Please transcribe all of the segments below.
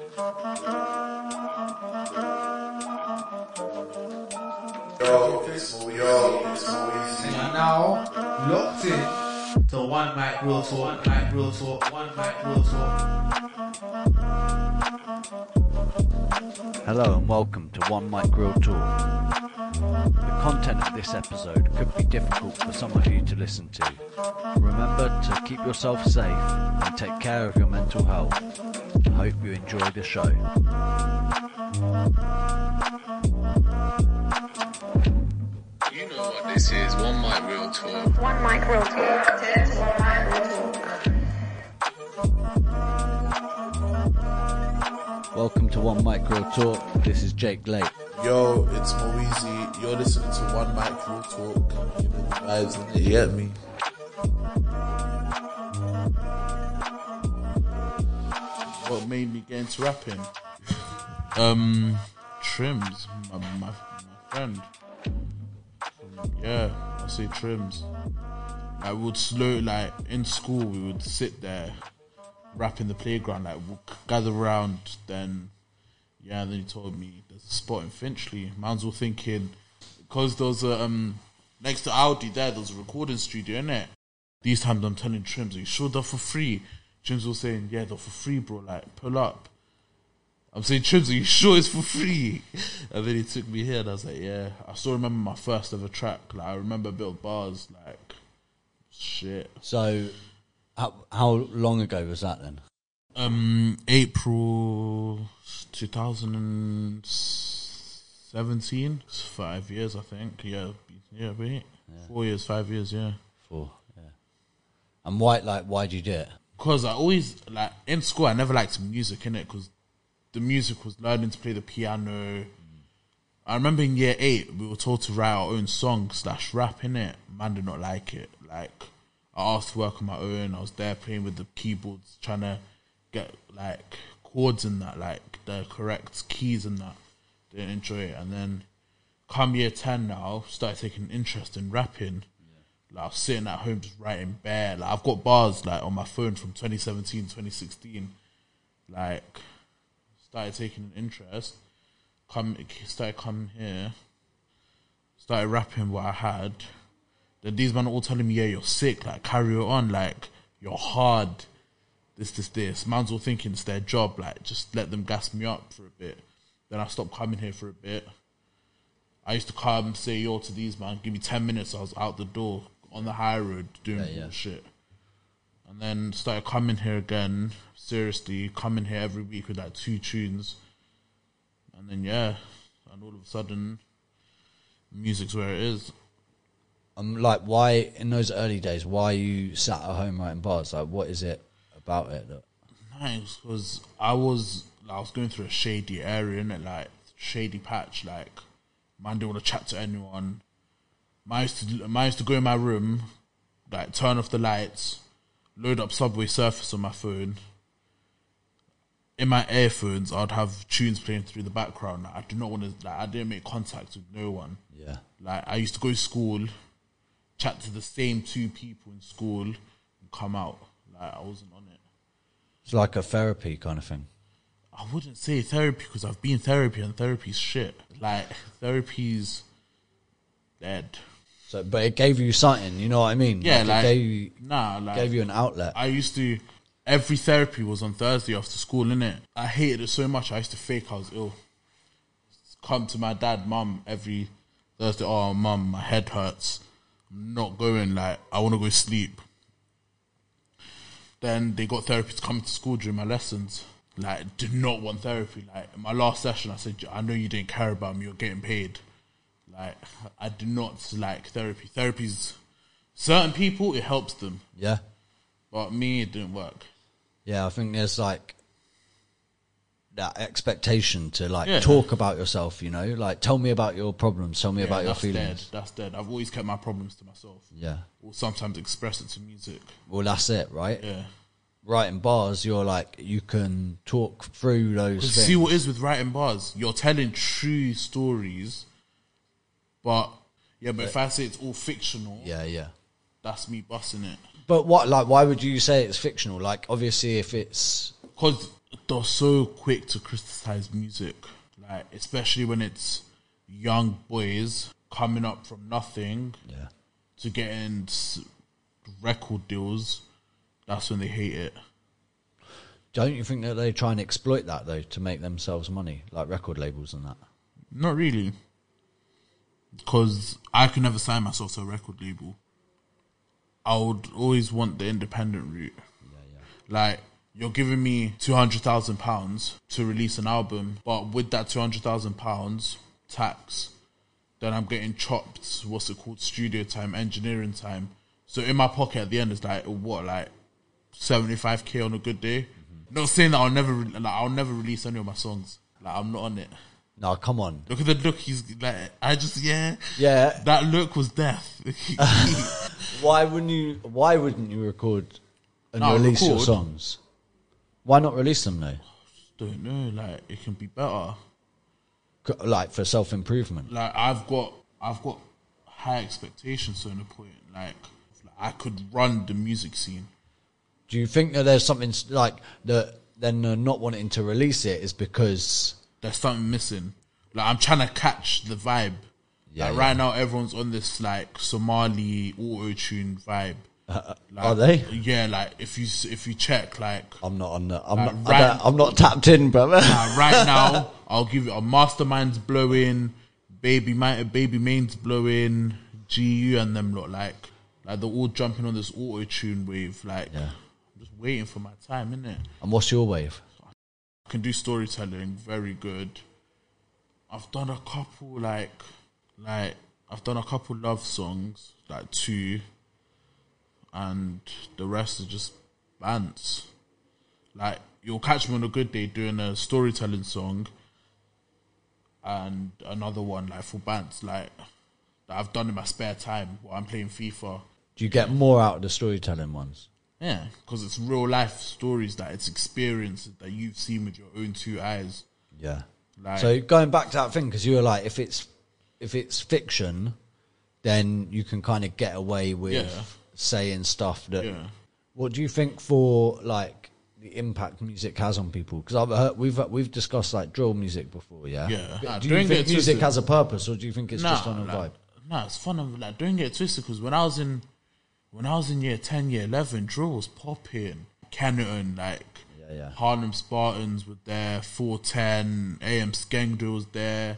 And Easy. you're now locked in to One Mic Real Talk, One Mic Real Talk, One Mic Real Talk. Hello and welcome to One Mic Real Talk. The content of this episode could be difficult for some of you to listen to. Remember to keep yourself safe and take care of your mental health. I hope you enjoy the show. You know what this is. One mic real talk. One mic real talk. One mic real talk. Welcome to One Mic Real Talk. This is Jake Lake. Yo, it's Mo Easy. You're listening to One Mic Real Talk. You know the vibes, innit? You get me? Made me get into rapping? Um, Trims, my, my, my friend. Yeah, I say Trims. I would slow, like, in school, we would sit there, rap in the playground, like, gather around, then yeah, then he told me there's a spot in Finchley. Man's all thinking because there's a um next to Audi there, there's a recording studio in it. These times I'm telling Trims, you sure they're for free? Trims was saying, Yeah, they're for free, bro, like pull up. I'm saying, Trims, are you sure it's for free? And then he took me here and I was like, Yeah. I still remember my first ever track. Like I remember a bit of bars, like shit. So, how, how long ago was that then? Um, April 2017. It's five years, I think. Yeah, yeah, wait. Four years, five years, yeah. Four. Yeah. And why, like, why did you do it? Because I always, like, in school, I never liked music, in it because the music was learning to play the piano. I remember in year eight, we were told to write our own song slash rap, in it. Man did not like it. Like, I asked to work on my own. I was there playing with the keyboards, trying to get, like, chords and that, like, the correct keys and that. Didn't enjoy it. And then, come year 10 now, started taking interest in rapping. Like I was sitting at home just writing bare. Like I've got bars like on my phone from 2017, 2016. Like started taking an interest. Come started coming here. Started rapping what I had. Then these men are all telling me, "Yeah, you're sick. Like carry it on. Like you're hard. This, this, this." Man's all thinking it's their job. Like just let them gas me up for a bit. Then I stopped coming here for a bit. I used to come, say yo to these man, give me ten minutes, I was out the door on the high road doing Yeah, yeah. bullshit. And then started coming here again, seriously, coming here every week with like two tunes. And then yeah, and all of a sudden music's where it is. Um, like, why in those early days? Why you sat at home writing bars? Like, what is it about it that? Nice, because I was I was going through a shady area, innit? Like shady patch. Like man didn't want to chat to anyone. Man used to man used to go in my room, like turn off the lights, load up Subway Surfers on my phone. In my earphones, I'd have tunes playing through the background. Like, I do not want to. Like, I didn't make contact with no one. Yeah. Like I used to go to school, chat to the same two people in school, and come out. Like I wasn't on it. It's like a therapy kind of thing. I wouldn't say therapy because I've been therapy and therapy's shit. Like therapy's dead. So, but it gave you something. You know what I mean? Yeah, it like, gave you nah, like gave you an outlet. I used to. Every therapy was on Thursday after school, innit? I hated it so much. I used to fake I was ill. Come to my dad, mum every Thursday. Oh, mum, my head hurts. I'm not going. Like I want to go sleep. Then they got therapy to come to school during my lessons. Like, did not want therapy. Like in my last session, I said, "I know you didn't care about me. You're getting paid." Like I do not like therapy. Therapy's certain people it helps them, yeah. but me it didn't work. Yeah, I think there's like that expectation to like Yeah. talk about yourself, you know? Like tell me about your problems, tell me about your feelings. Dead. That's dead. I've always kept my problems to myself. Yeah. Or sometimes express it to music. Well, that's it, right? Yeah. Writing bars, you're like you can talk through those things. see what is with writing bars, you're telling true stories, but yeah, but if I say it's all fictional, yeah, yeah. that's me busting it. But what like why would you say it's fictional? Like obviously if it's Because they're so quick to criticize music, like especially when it's young boys coming up from nothing Yeah. to getting record deals. That's when they hate it. Don't you think that they try and exploit that though to make themselves money, like record labels and that? Not really, because I could never sign myself to a record label. I would always want the independent route. Yeah, yeah. Like you're giving me two hundred thousand pounds to release an album, but with that two hundred thousand pounds tax, then I'm getting chopped. What's it called? Studio time, engineering time. So in my pocket at the end is like what, like seventy five k on a good day. Mm-hmm. Not saying that I'll never, like I'll never release any of my songs. Like I'm not on it. No, come on. Look at the look. He's like, I just yeah, Yeah. That look was death. Why wouldn't you? Why wouldn't you record and No, release your record. songs? Why not release them though? Don't know. Like it can be better. C- Like for self improvement. Like I've got, I've got high expectations to a point. Like, I could run the music scene. Do you think that there's something s- like that? Then not wanting to release it is because There's something missing. Like I'm trying to catch the vibe. Yeah, like yeah. right now, everyone's on this like Somali auto tune vibe. Like, are they? Yeah, like if you if you check like I'm not on the. I'm Like, not. right- I'm not tapped in, brother. Uh, right now, I'll give you a mastermind's blowing, baby my baby main's blowing, GU and them look like like they're all jumping on this auto tune wave. Like Yeah. I'm just waiting for my time, innit? and what's your wave? Can do storytelling very good. I've done a couple like like I've done a couple love songs, like two, and the rest are just bands. Like you'll catch me on a good day doing a storytelling song and another one like for bands like that I've done in my spare time while I'm playing FIFA. Do you get more out of the storytelling ones? Yeah, because it's real life stories that it's experiences that you've seen with your own two eyes. Yeah. Like, So going back to that thing, because you were like, if it's if it's fiction, then you can kind of get away with Yeah. saying stuff that. Yeah. What do you think for like the impact music has on people? Because I've heard we've we've discussed like drill music before, yeah. Yeah. Nah, do you think music twisted. has a purpose, or do you think it's just on a like, vibe? Nah, it's fun. Of, like, don't get it twisted. Because when I was in, when I was in year ten, year eleven, drill was popping. Kennington, like Yeah, yeah. Harlem Spartans were there. Four ten, AM Skengdo was there.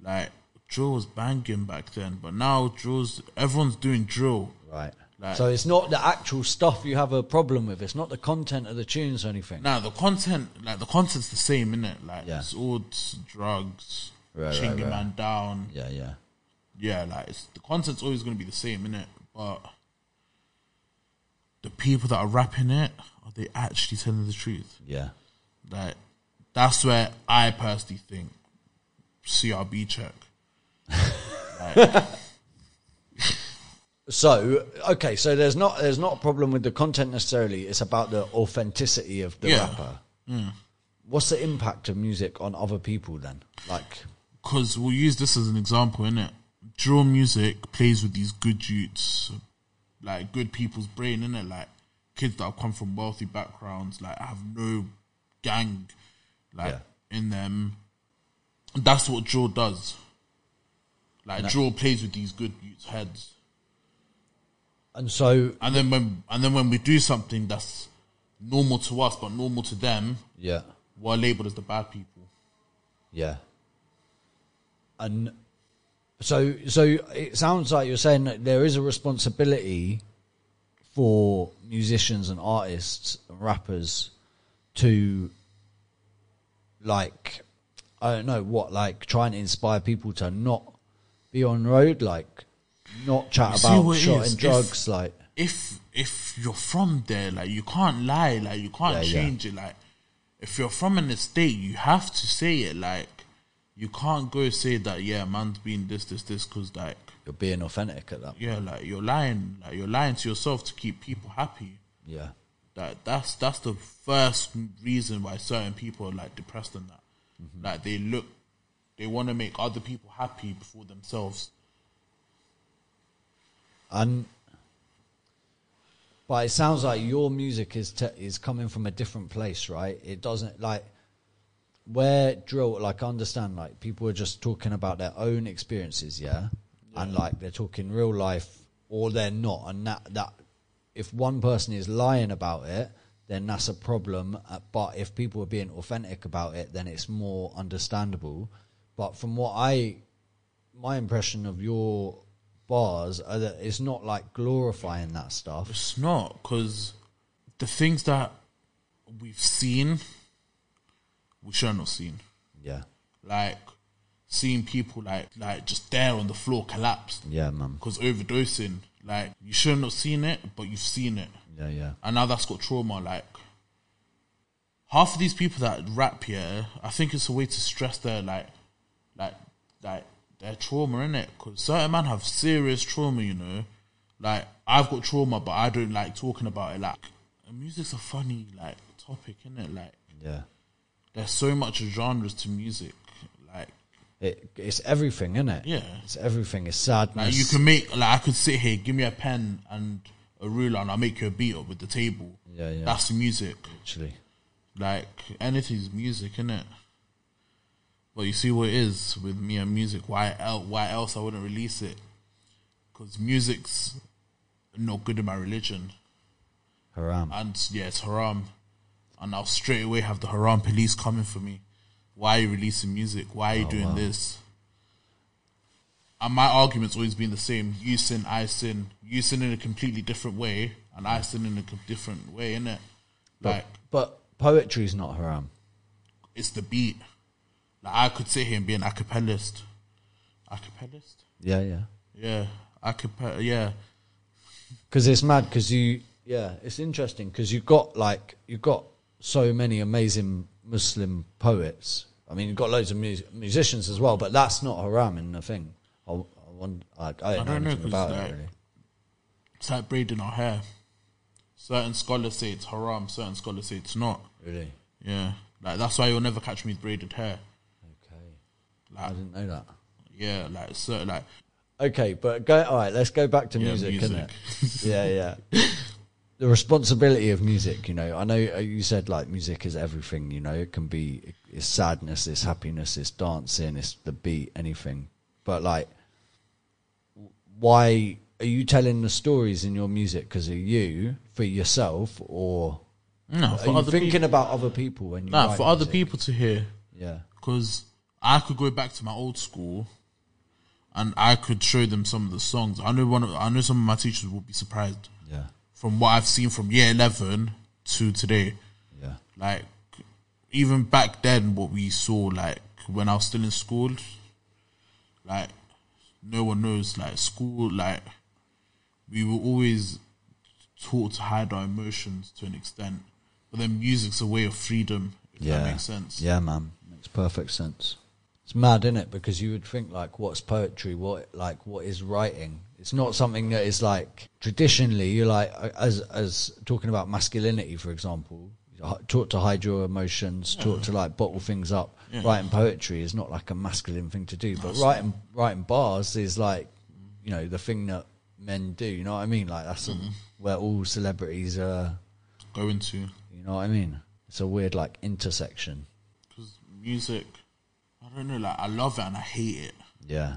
Like drill was banging back then, but now drill's everyone's doing drill. Right. Like- so it's not the actual stuff you have a problem with. It's not the content of the tunes or anything. Now the content, like the content's the same, innit? Like Yeah. it's all drugs, Right, right, chinging right. man down. Yeah, yeah. yeah, like it's, the content's always going to be the same, innit? But the people that are rapping it, are they actually telling the truth? Yeah. Like that's where I personally think CRB check. So okay, so there's not there's not a problem with the content necessarily. It's about the authenticity of the Yeah. rapper. Mm. What's the impact of music on other people then? Like, Because we'll use this as an example, innit? Drill music plays with these good youths, like good people's brain, in it. Like kids that have come from wealthy backgrounds, like have no gang, like Yeah. in them. That's what drill does. Like drill plays with these good youths' heads, and so and then when and then when we do something that's normal to us but normal to them, yeah, we're labeled as the bad people. yeah, and so so it sounds like you're saying that there is a responsibility for musicians and artists and rappers to like I don't know what like trying to inspire people to not be on road like not chat see about shot and If- drugs like if if you're from there, like you can't lie, like you can't Yeah, yeah. change it. Like if you're from an estate, you have to say it. Like you can't go say that yeah, man's been this, this, this, because like you're being authentic at that yeah, like you're lying, like you're lying to yourself to keep people happy. yeah That that's that's the first reason why certain people are like depressed and that. Mm-hmm. Like they look, they want to make other people happy before themselves. and But it sounds like your music is te- is coming from a different place, right? It doesn't like where drill. Like I understand, like people are just talking about their own experiences, yeah, and like they're talking real life, or they're not, and that that if one person is lying about it, then that's a problem. Uh, But if people are being authentic about it, then it's more understandable. But from what I my impression of your bars are that it's not like glorifying that stuff. It's not because the things that we've seen, we should have not seen. Yeah, Like seeing people like like just there on the floor collapse. yeah, man. because overdosing. Like you should have not seen it, but you've seen it, Yeah, yeah, and now that's got trauma. Like half of these people that rap here, I think it's a way to stress their like like like their trauma in it because certain men have serious trauma. You know, like I've got trauma, but I don't like talking about it. Like music's a funny like topic, isn't it? Like yeah. There's so much genres to music. Like It, it's everything, isn't it? Yeah. it's everything. It's sadness. Like you can make like I could sit here, give me a pen and a ruler, and I'll make you a beat up with the table. Yeah, yeah. That's music. actually. Like anything's music, isn't it? But you see what it is with me and music. Why el- why else I wouldn't release it? Because music's not good in my religion, Haram. and yeah, it's haram. And I'll straight away have the haram police coming for me. Why are you releasing music? Why are you oh, doing this? And my argument's always been the same. You sin, I sin. You sin in a completely different way, and I sin in a different way, innit? Like, but poetry's not haram. it's the beat. Like, I could sit here and be an acapellist. Acapellist? Yeah, yeah. Yeah. Acapella, yeah. Because it's mad. Because you, yeah, it's interesting. Because you've got like you've got so many amazing Muslim poets. I mean, you've got loads of mus- musicians as well, but that's not haram in the thing. I, I, wonder, I, I don't, I know don't know, anything 'cause, about like, it really. It's like braiding our hair. Certain scholars say it's haram, certain scholars say it's not. Really? Yeah. Like, that's why you'll never catch me with braided hair. Okay. I didn't know that. yeah, like, certain, like, Okay, but go. All right, let's go back to Yeah, music, music. yeah, yeah. The responsibility of music, you know. I know uh, you said like music is everything. You know, it can be it's sadness, it's happiness, it's dancing, it's the beat, anything. But like, why are you telling the stories in your music because of you for yourself, or no, are for you other thinking people. about other people when you? Nah, for other people to hear. Yeah, because I could go back to my old school and I could show them some of the songs. I know one. Of, I know some of my teachers will be surprised yeah, from what I've seen from year eleven to today. yeah, Like even back then, what we saw, like when I was still in school, like no one knows. Like school, like we were always taught to hide our emotions to an extent, but then music's a way of freedom. If yeah. that makes sense. Yeah, man, makes perfect sense. It's mad, isn't it? Because you would think like, what's poetry? What like what is writing? It's not something that is like traditionally. You're like as as talking about masculinity, for example. Taught to hide your emotions, taught to like bottle things up. Yeah. Writing poetry is not like a masculine thing to do, but writing writing bars is like, you know, the thing that men do. You know what I mean? Like that's Mm-hmm. where all celebrities are. Go into. You know what I mean? It's a weird like intersection. because music, I don't know, like I love it and I hate it Yeah.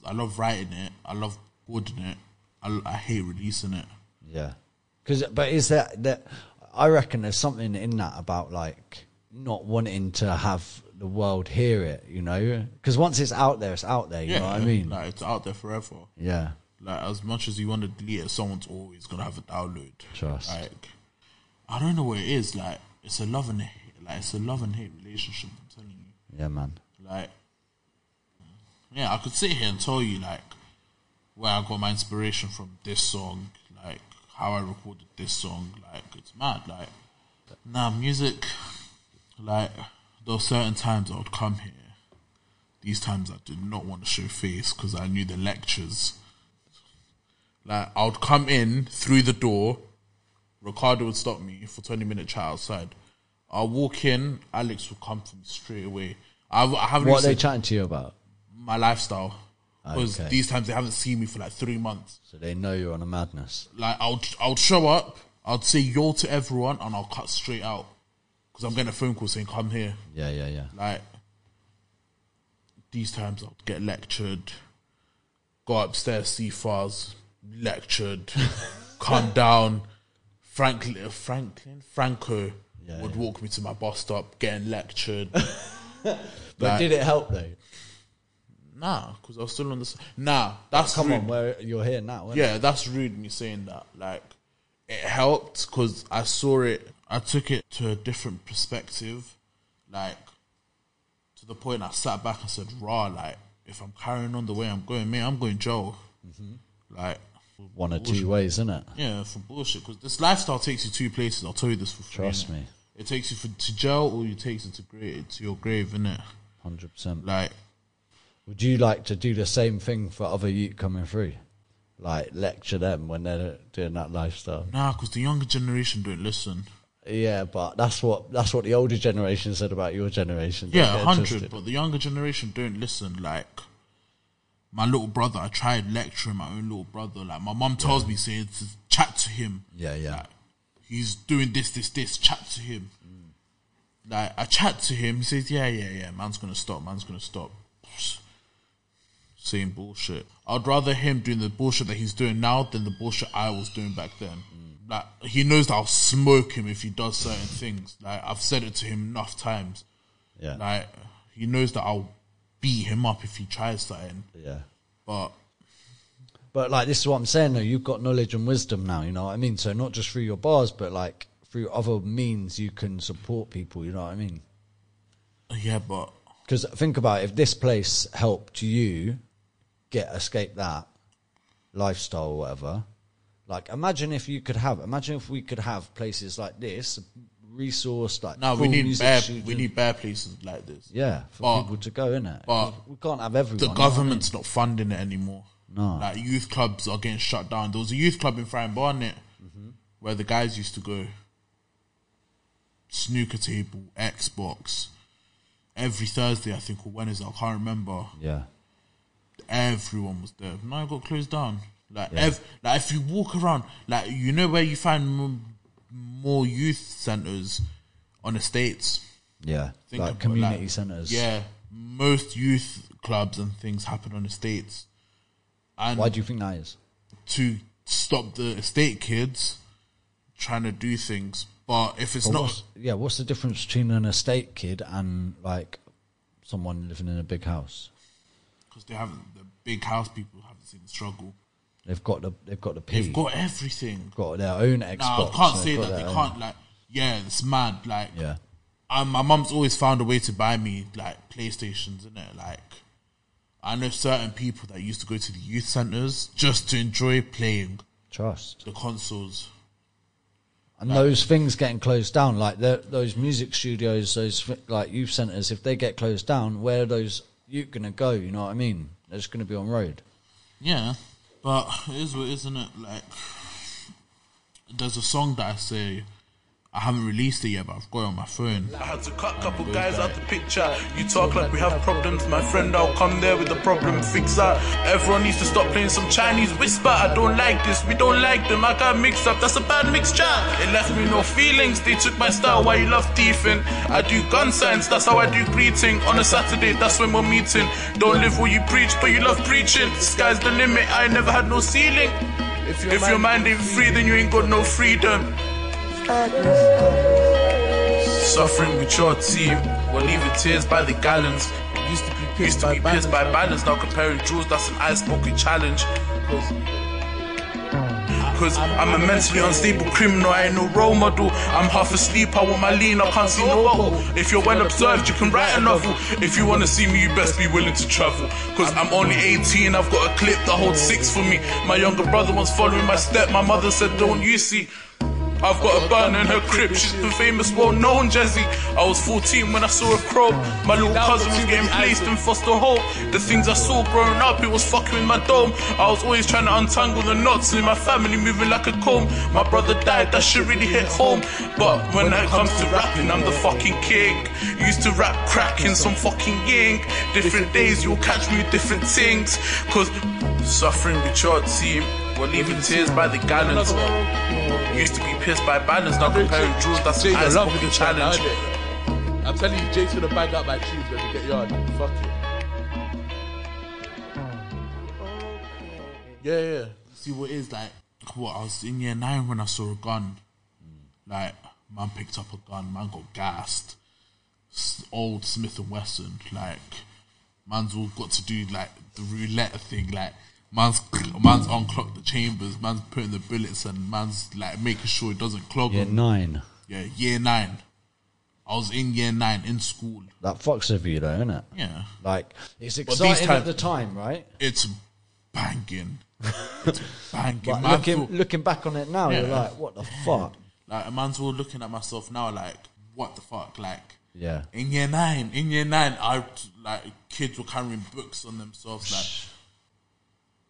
Because I love writing it, I love boarding it, I, I hate releasing it. Yeah, because but is that that? I reckon there's something in that about like not wanting to have the world hear it. You know, because once it's out there, it's out there. You know what I mean? like it's out there forever. yeah, Like as much as you want to delete it, someone's always gonna have a download. Trust. Like I don't know what it is. Like it's a love and hate. Like it's a love and hate relationship. I'm telling you. yeah, man. Like, yeah, I could sit here and tell you like where I got my inspiration from this song, like how I recorded this song. Like, it's mad. Like, nah, music. Like, there were certain times I would come here. These times I did not want to show face because I knew the lectures. Like, I would come in through the door. Ricardo would stop me for 20 minute chat outside. I'll walk in, Alex would come for me straight away. I, I haven't What are they said chatting to you about? My lifestyle. because Okay. these times they haven't seen me for like three months. So they know you're on a madness. Like I'll I'll show up, I'll say yo to everyone, and I'll cut straight out because I'm getting a phone call saying come here. Yeah, yeah, yeah. Like these times, I'll get lectured, go upstairs, see Fars, lectured, come down. Franklin, Franklin, Franco Yeah, would yeah. walk me to my bus stop, getting lectured. But Like- did it help though? Nah, because I was still on this. Nah, that's Come rude. on, where you're here now. Yeah, that's rude me saying that. Like, it helped because I saw it. I took it to a different perspective. Like, to the point I sat back and said, "Raw, like, if I'm carrying on the way I'm going, man, I'm going jail." Mm-hmm. Like, One or two ways, isn't it? yeah, for bullshit. Because this lifestyle takes you two places. I'll tell you this for free. Trust innit? me. It takes you for, to jail or it takes you to to your grave, innit? Hundred percent. Like, Would you like to do the same thing for other youth coming through? Like lecture them when they're doing that lifestyle. nah, because the younger generation don't listen. Yeah, but that's what that's what the older generation said about your generation. Yeah, get hundred. But the younger generation don't listen. Like my little brother, I tried lecturing my own little brother. Like my mum tells me, saying to chat to him. Yeah, yeah. Like, he's doing this, this, this. Chat to him. Mm. Like I chat to him. He says, "Yeah, yeah, yeah. Man's gonna stop. Man's gonna stop." Same bullshit. I'd rather him doing the bullshit that he's doing now than the bullshit I was doing back then. Mm. Like he knows that I'll smoke him if he does certain things. Like I've said it to him enough times. Yeah, Like he knows that I'll beat him up if he tries something. yeah. But But like this is what I'm saying though. You've got knowledge and wisdom now. You know what I mean. So not just through your bars, but like through other means, you can support people. You know what I mean. yeah, but Because think about it, if this place helped you get escape that lifestyle or whatever. Like imagine if you could have imagine if we could have places like this, resource like now we need bare we need bare places like this. yeah for But- people to go in it. but we can't have everyone. The you know what I government's not funding it anymore. No. Like youth clubs are getting shut down. There was a youth club in Friern Barnet Mm-hmm. where the guys used to go. Snooker table, Xbox. Every Thursday, I think, or Wednesday, I can't remember. Yeah, everyone was there. Now it got closed down. Like, ev- like if you walk around, like you know where you find m- more youth centers on estates. yeah, Think like about, community like, centers. Yeah, most youth clubs and things happen on estates, and Why do you think that is? to stop the estate kids trying to do things. But if it's But not, what's, yeah, what's the difference between an estate kid and like someone living in a big house? Because they haven't, the big house people haven't seen the struggle. They've got the they've got the P, They've got everything. got their own Xbox. No, I can't say that. They own- can't like. Yeah, it's mad. Like, Yeah, um, my mum's always found a way to buy me like PlayStations, in it. Like, I know certain people that used to go to the youth centers just to enjoy playing trust. the consoles. And those things getting closed down, like the, those music studios, those like youth centres, if they get closed down, where are those youth gonna go? You know what I mean? Just gonna be on road. Yeah, but it isn't it? Like, there's a song that I say I haven't released it yet, but I've got it on my phone. I had to cut a couple guys out the picture. You talk like we have problems, my friend. I'll come there with the problem fixer. Everyone needs to stop playing some Chinese whisper. I don't like this, we don't like them. I got mixed up, that's a bad mixture. It left me no feelings. They took my style. Why you love thieving? I do gun signs, that's how I do greeting. On a Saturday, that's when we're meeting. Don't live what you preach, but you love preaching. Sky's the limit. I never had no ceiling. If your mind ain't free, then you ain't got no freedom. Suffering with your team, we're leaving tears by the gallons. Used to be pissed, to be pissed by balance, now comparing jewels, that's an ice-spoken challenge. Cause I'm a mentally unstable criminal, I ain't no role model. I'm half asleep, I want my lean, I can't see no bubble. If you're well observed, you can write a novel. If you wanna see me, you best be willing to travel. Cause I'm only 18, I've got a clip that holds six for me. My younger brother was following my step, my mother said, Don't you see? I've got a gun in her crib, she's been famous, well known, Jazzy. I was 14 when I saw her crow. My little cousin was getting placed in foster home. The things I saw growing up, it was fucking with my dome. I was always trying to untangle the knots in my family, moving like a comb. My brother died, that shit really hit home. But when it comes to rapping, I'm the fucking king. Used to rap crack in some fucking ink. Different days, you'll catch me with different things. Cause suffering with your team, we're leaving tears by the gallons. Used to be pissed by balance, now comparing jewels, that's Jay, the I ice love fucking this challenge. challenge. I'm telling you, Jay's gonna bag up my shoes when we get yard. Fuck it. Yeah, yeah. See what it is like? What I was in year nine when I saw a gun. Like man picked up a gun, man got gassed. S- Old Smith and Wesson, like man's all got to do like the roulette thing, like man's man's unclogged the chambers, man's putting the bullets, and man's like making sure it doesn't clog Yeah, nine. Yeah, year nine. I was in year nine in school. That fucks with you, though, isn't it? Yeah, Like it's exciting at the time, right? it's banging. It's banging. Looking thought- looking back on it now, you're like, what the fuck? Like a man's all looking at myself now, like, what the fuck? Like, Yeah. in year nine, in year nine, I like kids were carrying books on themselves, like.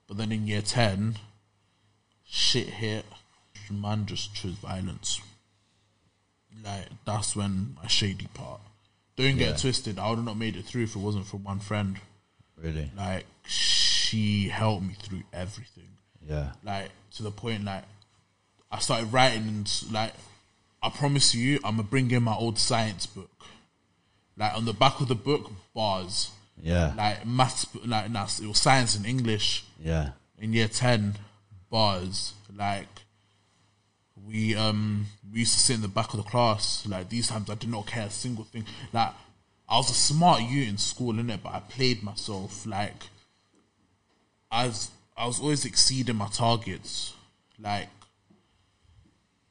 But then in year ten, shit hit. Man just chose violence. Like that's when my shady part. Don't get Yeah. twisted. I would have not made it through if it wasn't for one friend. Really? Like she helped me through everything Yeah. like to the point like I started writing and like I promise you I'm gonna bring in my old science book. Like on the back of the book, bars. Yeah. Like maths, like nah, it was science and English Yeah. in year ten, bars. Like we um we used to sit in the back of the class. Like these times I did not care a single thing. Like I was a smart youth in school, innit? But I played myself. Like I was I was always exceeding my targets. Like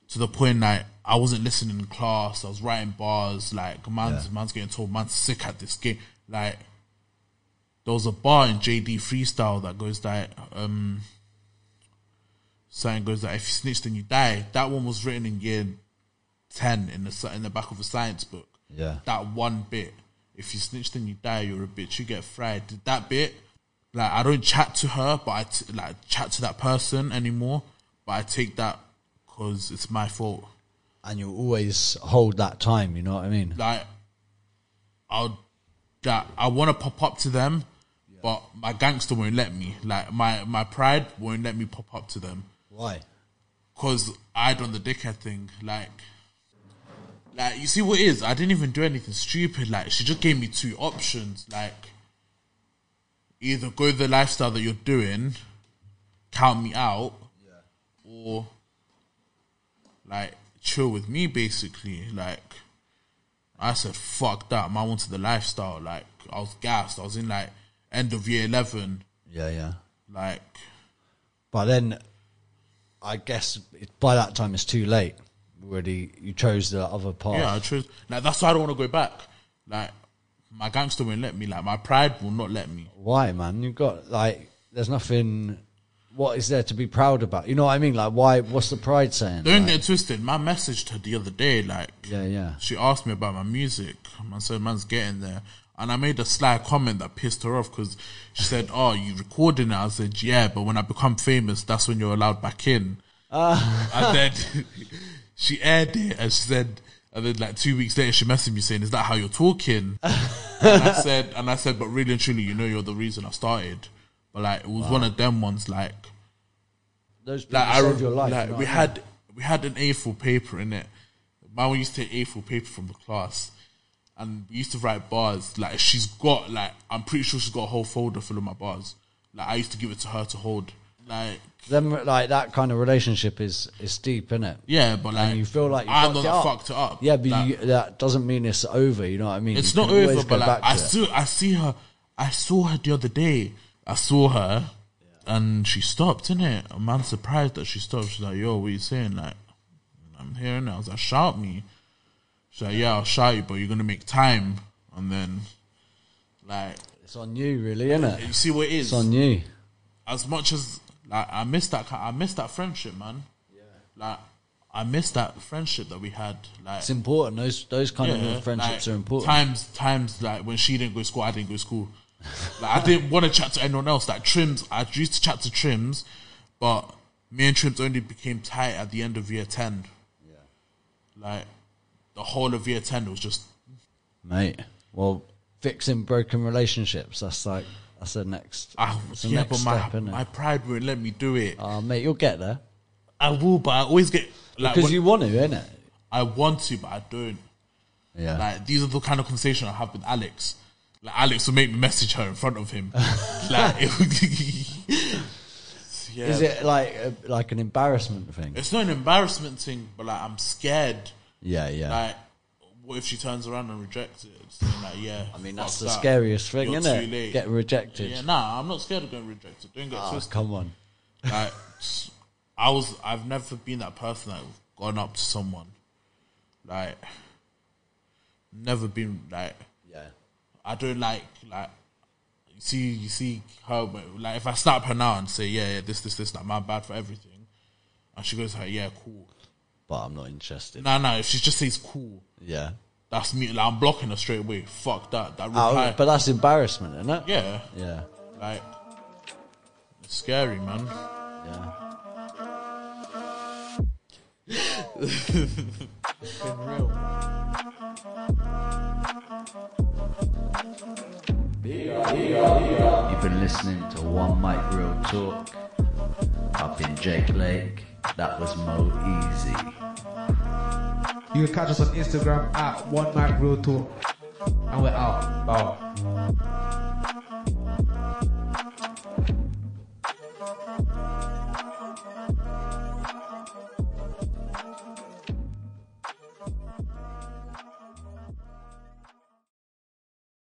to the point like I wasn't listening in class. I was writing bars. Like man's Yeah. man's getting told man's sick at this game. Like there was a bar in JD Freestyle that goes that um saying goes that if you snitch then you die. That one was written in year ten in the in the back of a science book. Yeah. That one bit. If you snitch then you die, you're a bitch, you get fried. That bit, like I don't chat to her, but I t- like chat to that person anymore. But I take that because it's my fault. And you always hold that time, you know what I mean? like I'll that I want to pop up to them, but my gangster won't let me. Like my my pride won't let me pop up to them Why? because I done the dickhead thing. Like, like you see what it is? I didn't even do anything stupid. Like she just gave me two options. Like either go the lifestyle that you're doing, count me out, yeah. or like chill with me. Basically, like I said, fuck that. Man, I wanted the lifestyle. Like I was gassed. I was in like end of year eleven. Yeah, yeah. Like But then, I guess it, by that time it's too late. Already, you chose the other path. Yeah, I chose. Like that's why I don't want to go back. Like my gangster won't let me. Like my pride will not let me. Why, man? You've got like, there's nothing. What is there to be proud about? You know what I mean? Like, why? What's the pride saying? Don't Like, get twisted. Man messaged her the other day. Like yeah, yeah. she asked me about my music. I said, "Man's getting there." And I made a sly comment that pissed her off because she said, "Oh, you recording it?" I said, "Yeah, but when I become famous, that's when you're allowed back in." and ah. then she aired it, and she said, and then like two weeks later, she messaged me saying, "Is that how you're talking?" and I said, and I said, "But really and truly, you know, you're the reason I started." But like, it was one of them ones, like, Those people like I your life. like we what I mean? had we had an A4 paper in it. Man, we used to take A4 paper from the class, and we used to write bars. Like she's got like I'm pretty sure she's got a whole folder full of my bars. Like I used to give it to her to hold. Like them like that kind of relationship is is deep, isn't it? yeah, but like and you feel like you I'm fucked the it one up. that fucked it up. Yeah, but Like, you, that doesn't mean it's over. You know what I mean? it's You not over. But like I it. still I see her. I saw her the other day. I saw her, and she stopped. Innit? A man surprised that she stopped. She's like, "Yo, what you saying?" Like, I'm here now. I was like, "Shout me." She's like, "Yeah, I'll shout you, but you're gonna make time." And then, like, It's on you, really, isn't it? you see what it is. It's on you. as much as like I miss that, I miss that friendship, man. Yeah. Like I miss that friendship that we had. Like It's important. Those those kind of friendships like, are important. Times, times like when she didn't go to school, I didn't go to school. Like I didn't want to chat to anyone else. Like Trims, I used to chat to Trims, but me and Trims only became tight at the end of year ten. Yeah. Like the whole of year ten was just Mate, well, fixing broken relationships, that's like, that's the next, ah, that's the yeah, next but my step, my pride won't let me do it. Oh, mate, you'll get there. I will, but I always get like Because when- you want to, innit? I want to, but I don't. Yeah. Like these are the kind of conversation I have with Alex. Like Alex will make me message her in front of him. like, yeah, Is it like a, like an embarrassment thing? It's not an embarrassment thing, but like I'm scared. Yeah, yeah. Like, what if she turns around and rejects it? It's like, yeah. I mean, that's the that. scariest thing, You're isn't it? late. Get rejected. Yeah, nah, I'm not scared of getting rejected. Don't get Oh, twisted. come on. Like, I was, I've never been that person that gone up to someone. Like, never been like. Yeah. I don't like like. You see, you see her. but, Like, if I snap her now and say, "Yeah, yeah, this, this, this, like, my bad for everything," and she goes, like, "Yeah, cool." But I'm not interested. No, no. If she just says "cool," Yeah. that's me. Like, I'm blocking her straight away. Fuck that. That Oh, reply. but that's embarrassment, isn't it? yeah, Yeah. like, it's scary, man. Yeah. Been real. You've been listening to One Mic Real Talk. I've been Jake Lake. That was Mo Easy. You can catch us on Instagram at One Mic Real Talk. And we're out. Bow.